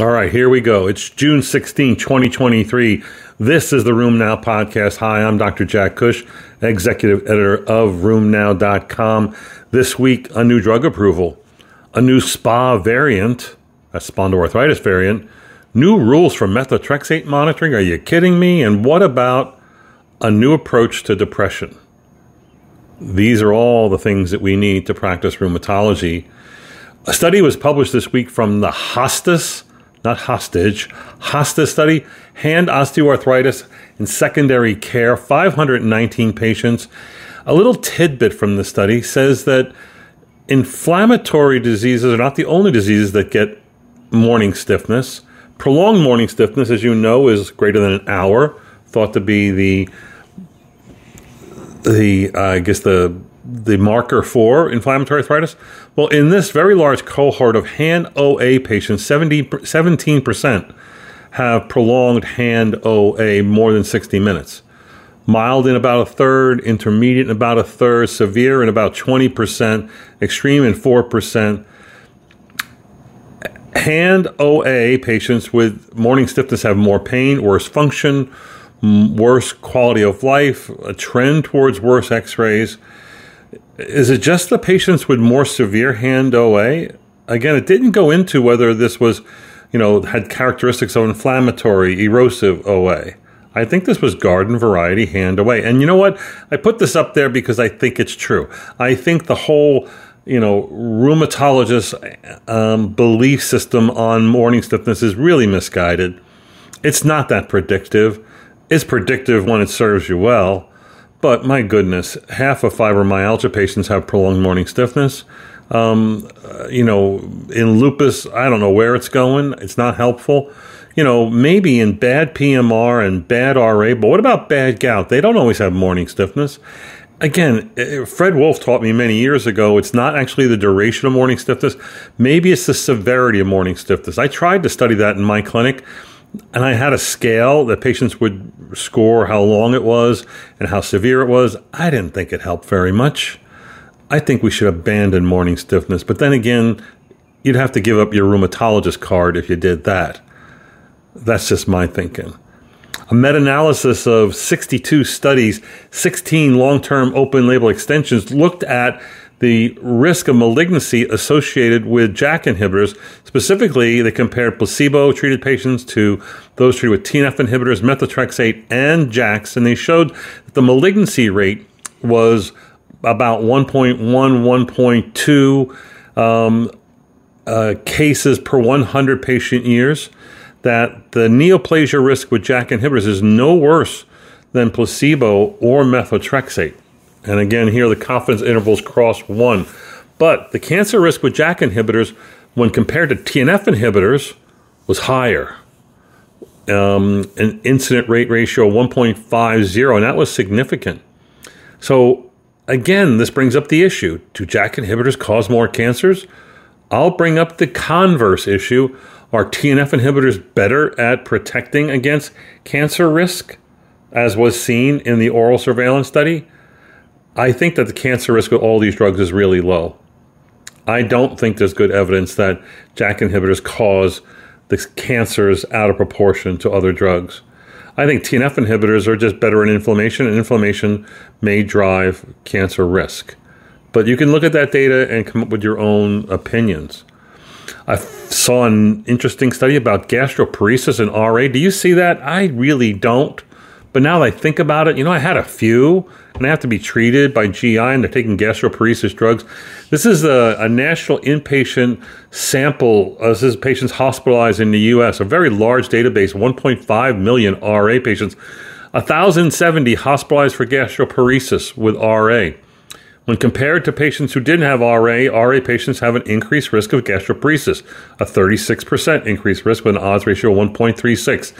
All right, here we go. It's June 16, 2023. This is the RheumNow podcast. Hi, I'm Dr. Jack Cush, executive editor of RheumNow.com. This week, a new drug approval, a new SPA variant, a spondyloarthritis variant, new rules for methotrexate monitoring. Are you kidding me? And what about a new approach to depression? These are all the things that we need to practice rheumatology. A study was published this week from the Hostas not hostage, HOSTA study, hand osteoarthritis in secondary care, 519 patients. A little tidbit from the study says that inflammatory diseases are not the only diseases that get morning stiffness. Prolonged morning stiffness, as you know, is greater than an hour, thought to be the the uh, I guess the the marker for inflammatory arthritis? Well, in this very large cohort of hand OA patients, 70, 17% have prolonged hand OA more than 60 minutes. Mild in about a third, intermediate in about a third, severe in about 20%, extreme in 4%. Hand OA patients with morning stiffness have more pain, worse function, worse quality of life, a trend towards worse x rays is it just the patients with more severe hand OA? Again, it didn't go into whether this was, you know, had characteristics of inflammatory, erosive OA. I think this was garden variety hand OA. And you know what? I put this up there because I think it's true. I think the whole, you know, rheumatologist um, belief system on morning stiffness is really misguided. It's not that predictive. It's predictive when it serves you well but my goodness, half of fibromyalgia patients have prolonged morning stiffness. Um, uh, you know, in lupus, I don't know where it's going. It's not helpful. You know, maybe in bad PMR and bad RA, but what about bad gout? They don't always have morning stiffness. Again, uh, Fred Wolfe taught me many years ago it's not actually the duration of morning stiffness. Maybe it's the severity of morning stiffness. I tried to study that in my clinic and I had a scale that patients would score how long it was and how severe it was. I didn't think it helped very much. I think we should abandon morning stiffness, but then again, you'd have to give up your rheumatologist card if you did that. That's just my thinking. A meta analysis of 62 studies, 16 long term open label extensions looked at the risk of malignancy associated with JAK inhibitors. Specifically, they compared placebo treated patients to those treated with TNF inhibitors, methotrexate, and JAKs, and they showed that the malignancy rate was about 1.1, 1.2 um, uh, cases per 100 patient years. That the neoplasia risk with JAK inhibitors is no worse than placebo or methotrexate. And again, here the confidence intervals cross one. But the cancer risk with JAK inhibitors, when compared to TNF inhibitors, was higher. Um, an incident rate ratio of 1.50, and that was significant. So, again, this brings up the issue do JAK inhibitors cause more cancers? I'll bring up the converse issue. Are TNF inhibitors better at protecting against cancer risk, as was seen in the oral surveillance study? I think that the cancer risk with all these drugs is really low. I don't think there's good evidence that JAK inhibitors cause the cancers out of proportion to other drugs. I think TNF inhibitors are just better in inflammation, and inflammation may drive cancer risk. But you can look at that data and come up with your own opinions. I saw an interesting study about gastroparesis and RA. Do you see that? I really don't. But now that I think about it, you know, I had a few and I have to be treated by GI and they're taking gastroparesis drugs. This is a, a national inpatient sample. Uh, this is patients hospitalized in the U.S., a very large database, 1.5 million RA patients, 1,070 hospitalized for gastroparesis with RA. When compared to patients who didn't have RA, RA patients have an increased risk of gastroparesis, a 36% increased risk with an odds ratio of 1.36.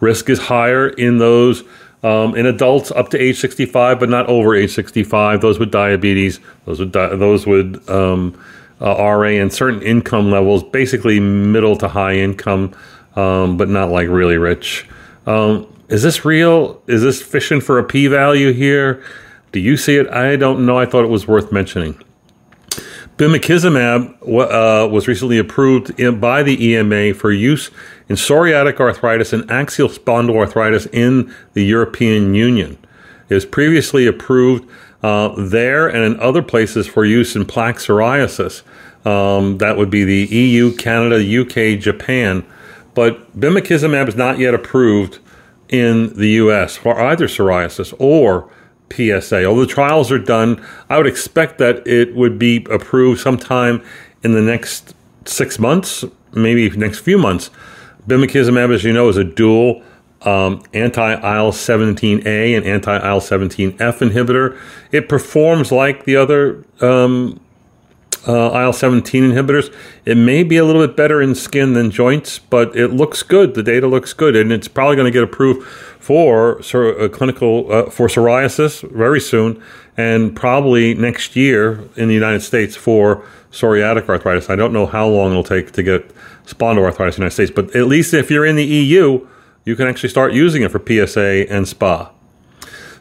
Risk is higher in those um, in adults up to age 65, but not over age 65. Those with diabetes, those with di- those with um, uh, RA and certain income levels, basically middle to high income, um, but not like really rich. Um, is this real? Is this fishing for a p value here? Do you see it? I don't know. I thought it was worth mentioning. Bimekizumab uh, was recently approved in, by the EMA for use in psoriatic arthritis and axial spondyloarthritis in the European Union. It was previously approved uh, there and in other places for use in plaque psoriasis. Um, that would be the EU, Canada, UK, Japan. But bimekizumab is not yet approved in the US for either psoriasis or PSA. Although the trials are done, I would expect that it would be approved sometime in the next six months, maybe next few months. Bimekizumab, as you know, is a dual um, anti IL 17A and anti IL 17F inhibitor. It performs like the other um, uh, IL 17 inhibitors. It may be a little bit better in skin than joints, but it looks good. The data looks good, and it's probably going to get approved for uh, clinical uh, for psoriasis very soon, and probably next year in the United States for psoriatic arthritis. I don't know how long it'll take to get spondyloarthritis in the United States, but at least if you're in the EU, you can actually start using it for PSA and SPA.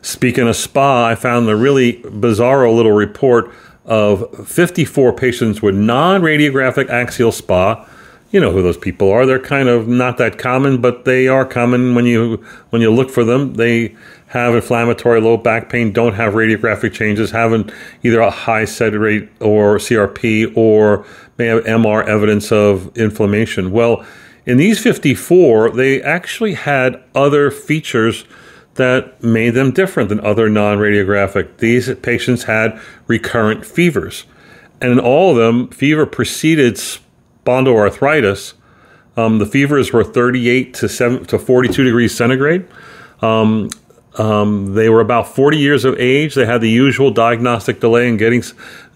Speaking of SPA, I found the really bizarre little report of 54 patients with non radiographic axial SPA. You know who those people are. They're kind of not that common, but they are common when you when you look for them. They have inflammatory low back pain, don't have radiographic changes, haven't either a high SED rate or CRP, or may have MR evidence of inflammation. Well, in these 54, they actually had other features that made them different than other non radiographic. These patients had recurrent fevers. And in all of them, fever preceded spondyloarthritis. Um, the fevers were 38 to, 7, to 42 degrees centigrade. Um, um, they were about 40 years of age. They had the usual diagnostic delay in getting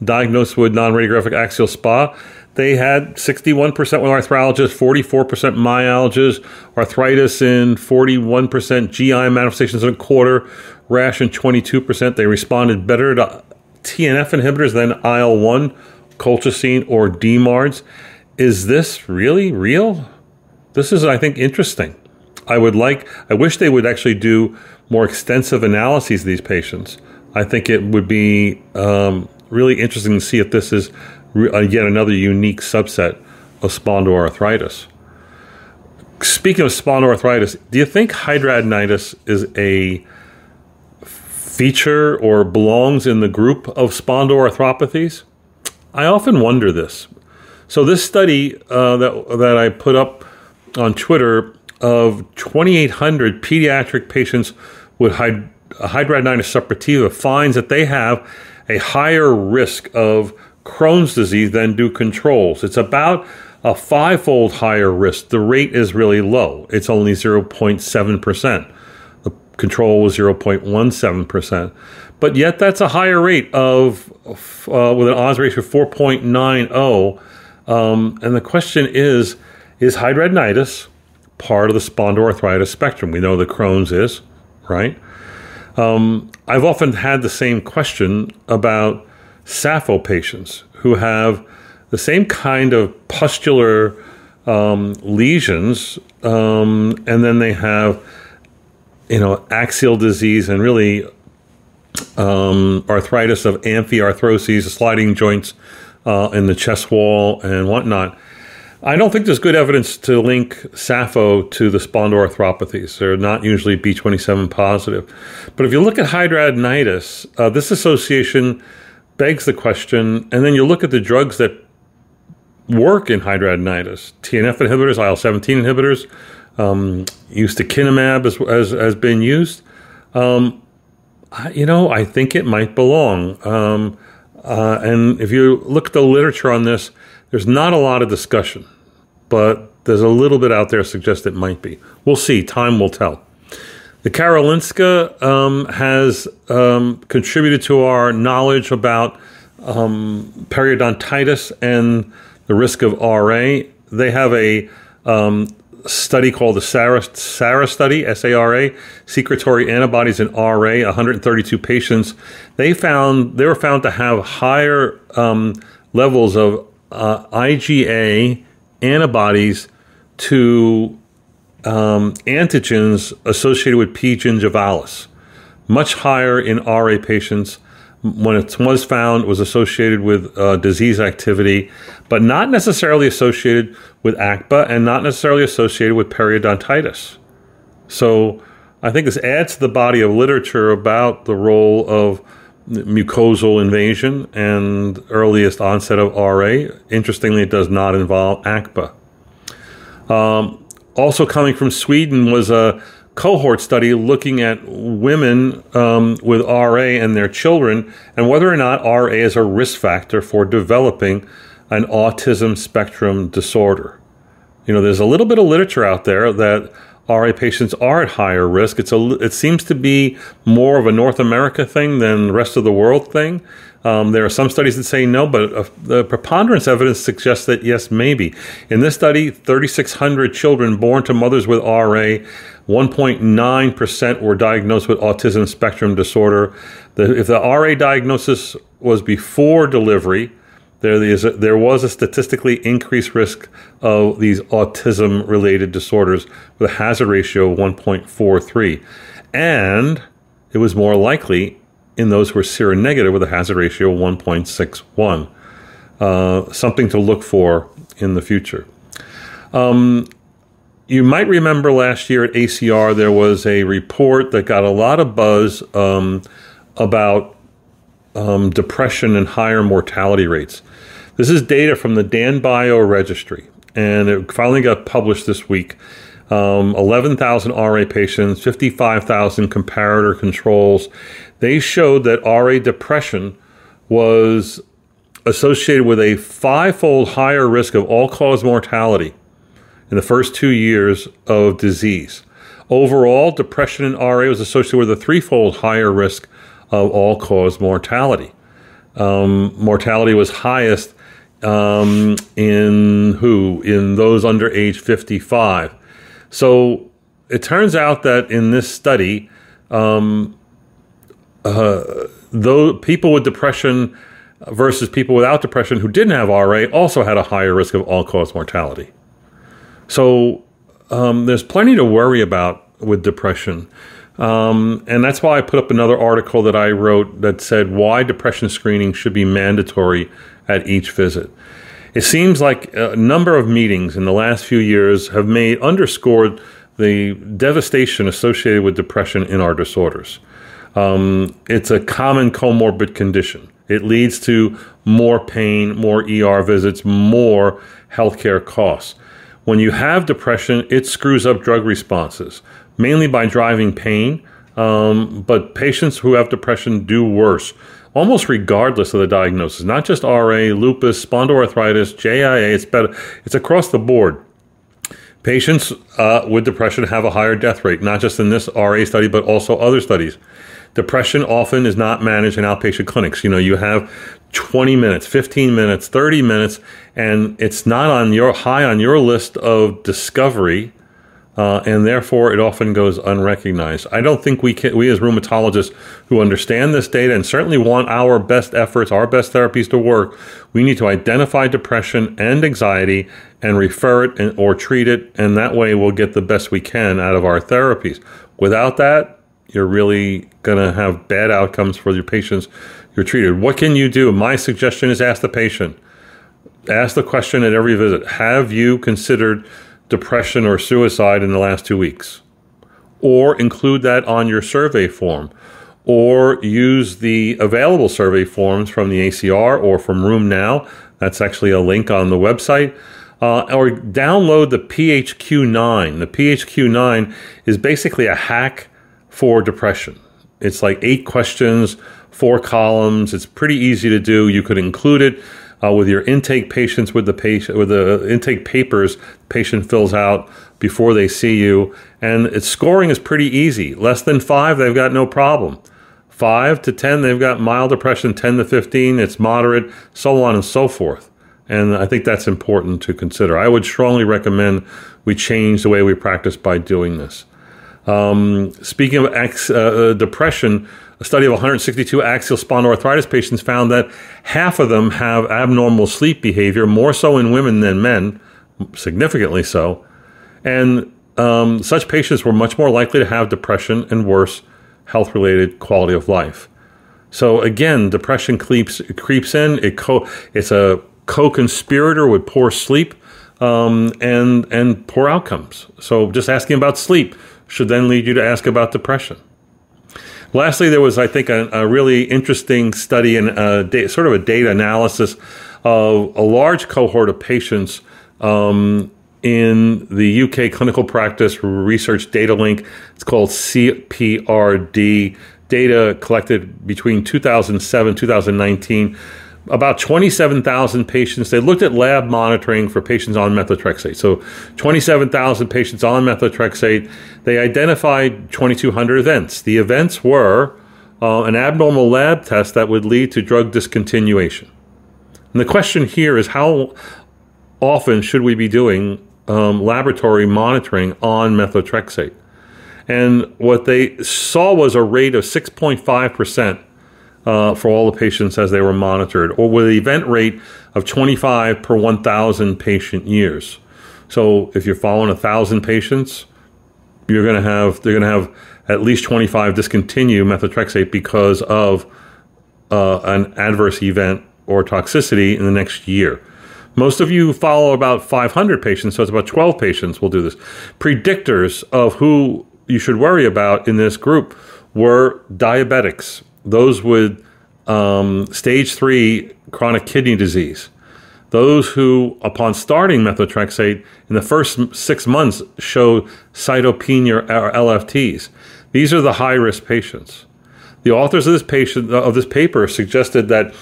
diagnosed with non radiographic axial SPA. They had 61% with arthralgias, 44% myalgias, arthritis in 41%, GI manifestations in a quarter, rash in 22%. They responded better to TNF inhibitors than IL 1, colchicine, or DMARDs. Is this really real? This is, I think, interesting. I would like, I wish they would actually do more extensive analyses of these patients. I think it would be um, really interesting to see if this is uh, yet another unique subset of spondyloarthritis. Speaking of spondyloarthritis, do you think hidradenitis is a feature or belongs in the group of spondyloarthropathies? I often wonder this. So this study uh, that that I put up on Twitter of 2,800 pediatric patients with hyd- hidradenitis suppurativa finds that they have a higher risk of Crohn's disease than do controls. It's about a fivefold higher risk. The rate is really low. It's only 0.7%. The control was 0.17%. But yet that's a higher rate of, uh, with an odds ratio of 4.90. Um, and the question is, is hidradenitis part of the spondyloarthritis spectrum? We know the Crohn's is, right? Um, I've often had the same question about SAPHO patients who have the same kind of pustular um, lesions, um, and then they have, you know, axial disease and really um, arthritis of amphiarthroses, sliding joints uh, in the chest wall and whatnot. I don't think there's good evidence to link SAPHO to the spondyloarthropathies. They're not usually B27 positive. But if you look at hidradenitis, uh, this association begs the question, and then you look at the drugs that work in hidradenitis TNF inhibitors, IL 17 inhibitors, um, ustekinumab has, has, has been used. Um, I, you know, I think it might belong. Um, uh, and if you look at the literature on this, there's not a lot of discussion, but there's a little bit out there suggests it might be. We'll see. Time will tell. The Karolinska um, has um, contributed to our knowledge about um, periodontitis and the risk of RA. They have a um, study called the SARA, SARA study, S-A-R-A, secretory antibodies in RA, 132 patients. They found they were found to have higher um, levels of uh, IgA antibodies to um, antigens associated with P. gingivalis, much higher in RA patients when it was found, was associated with uh, disease activity, but not necessarily associated with ACPA and not necessarily associated with periodontitis. So I think this adds to the body of literature about the role of mucosal invasion and earliest onset of RA. Interestingly, it does not involve ACPA. Um, also coming from Sweden was a cohort study looking at women um, with RA and their children and whether or not RA is a risk factor for developing an autism spectrum disorder. You know, there's a little bit of literature out there that RA patients are at higher risk. It's a, it seems to be more of a North America thing than the rest of the world thing. Um, there are some studies that say no, but uh, the preponderance evidence suggests that yes, maybe. In this study, 3,600 children born to mothers with RA, 1.9% were diagnosed with autism spectrum disorder. The, if the RA diagnosis was before delivery, there, is a, there was a statistically increased risk of these autism related disorders with a hazard ratio of 1.43. And it was more likely in those who were seronegative with a hazard ratio of 1.61. Uh, something to look for in the future. Um, you might remember last year at ACR there was a report that got a lot of buzz um, about um, depression and higher mortality rates. This is data from the DanBio registry, and it finally got published this week. Um, 11,000 RA patients, 55,000 comparator controls. They showed that RA depression was associated with a fivefold higher risk of all cause mortality in the first two years of disease. Overall, depression in RA was associated with a threefold higher risk of all cause mortality. Um, mortality was highest um, in who? In those under age 55. So it turns out that in this study, um, uh, though people with depression versus people without depression who didn't have RA also had a higher risk of all cause mortality. So um, there's plenty to worry about with depression. Um, and that's why I put up another article that I wrote that said why depression screening should be mandatory at each visit. It seems like a number of meetings in the last few years have made underscored the devastation associated with depression in our disorders. Um, it's a common comorbid condition. It leads to more pain, more ER visits, more healthcare costs. When you have depression, it screws up drug responses, mainly by driving pain. Um, but patients who have depression do worse, almost regardless of the diagnosis. Not just RA, lupus, spondyloarthritis, JIA. It's better. It's across the board. Patients uh, with depression have a higher death rate, not just in this RA study, but also other studies. Depression often is not managed in outpatient clinics. You know, you have 20 minutes, 15 minutes, 30 minutes, and it's not on your high on your list of discovery, uh, and therefore it often goes unrecognized. I don't think we can, we as rheumatologists who understand this data and certainly want our best efforts, our best therapies to work, we need to identify depression and anxiety and refer it and, or treat it, and that way we'll get the best we can out of our therapies. Without that, you're really going to have bad outcomes for your patients you're treated. What can you do? My suggestion is ask the patient. Ask the question at every visit Have you considered depression or suicide in the last two weeks? Or include that on your survey form. Or use the available survey forms from the ACR or from RheumNow. That's actually a link on the website. Uh, or download the PHQ9. The PHQ9 is basically a hack for depression. It's like eight questions, four columns. It's pretty easy to do. You could include it uh, with your intake patients with the patient with the intake papers patient fills out before they see you, and its scoring is pretty easy. Less than five, they've got no problem. Five to ten, they've got mild depression. Ten to fifteen, it's moderate, so on and so forth. And I think that's important to consider. I would strongly recommend we change the way we practice by doing this. Um, speaking of ex, uh, uh, depression, a study of 162 axial spondyloarthritis patients found that half of them have abnormal sleep behavior, more so in women than men, significantly so. And um, such patients were much more likely to have depression and worse health related quality of life. So again, depression creeps creeps in. It co- it's a co-conspirator with poor sleep um, and and poor outcomes. So just asking about sleep should then lead you to ask about depression. Lastly, there was, I think, a, a really interesting study and a sort of a data analysis of a large cohort of patients um, in the UK clinical practice research data link. It's called CPRD, data collected between 2007 2019 about 27,000 patients. They looked at lab monitoring for patients on methotrexate. So 27,000 patients on methotrexate. They identified 2,200 events. The events were uh, an abnormal lab test that would lead to drug discontinuation. And the question here is how often should we be doing um, laboratory monitoring on methotrexate? And what they saw was a rate of 6.5% uh, for all the patients as they were monitored, or with an event rate of 25 per 1,000 patient years. So if you're following 1,000 patients, you're going to have they're going to have at least 25 discontinue methotrexate because of uh, an adverse event or toxicity in the next year. Most of you follow about 500 patients, so it's about 12 patients will do this. Predictors of who you should worry about in this group were diabetics, those with um, stage three chronic kidney disease, those who, upon starting methotrexate in the first six months, show cytopenia or LFTs. These are the high risk patients. The authors of this patient of this paper suggested that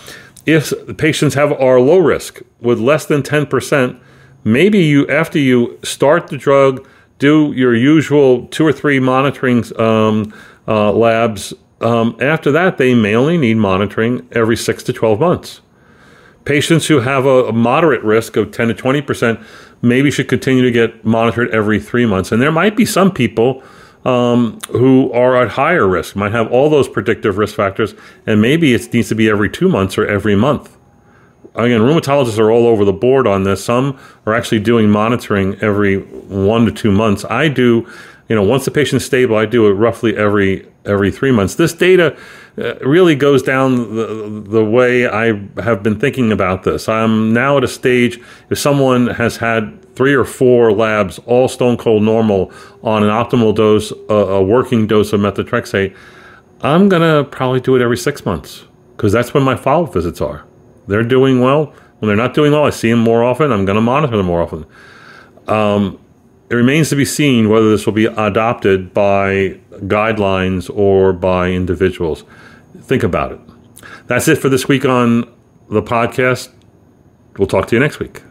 if the patients have are low risk with less than 10%, maybe you after you start the drug, do your usual two or three monitoring um, uh, labs um, after that, they may only need monitoring every six to 12 months. Patients who have a, a moderate risk of 10 to 20% maybe should continue to get monitored every three months. And there might be some people um, who are at higher risk, might have all those predictive risk factors, and maybe it needs to be every two months or every month. Again, rheumatologists are all over the board on this. Some are actually doing monitoring every one to two months. I do, you know, once the patient's stable, I do it roughly every every three months. This data uh, really goes down the, the way I have been thinking about this. I'm now at a stage, if someone has had three or four labs, all stone cold normal, on an optimal dose, uh, a working dose of methotrexate, I'm going to probably do it every six months because that's when my follow up visits are. They're doing well. When they're not doing well, I see them more often. I'm going to monitor them more often. Um, it remains to be seen whether this will be adopted by guidelines or by individuals. Think about it. That's it for this week on the podcast. We'll talk to you next week.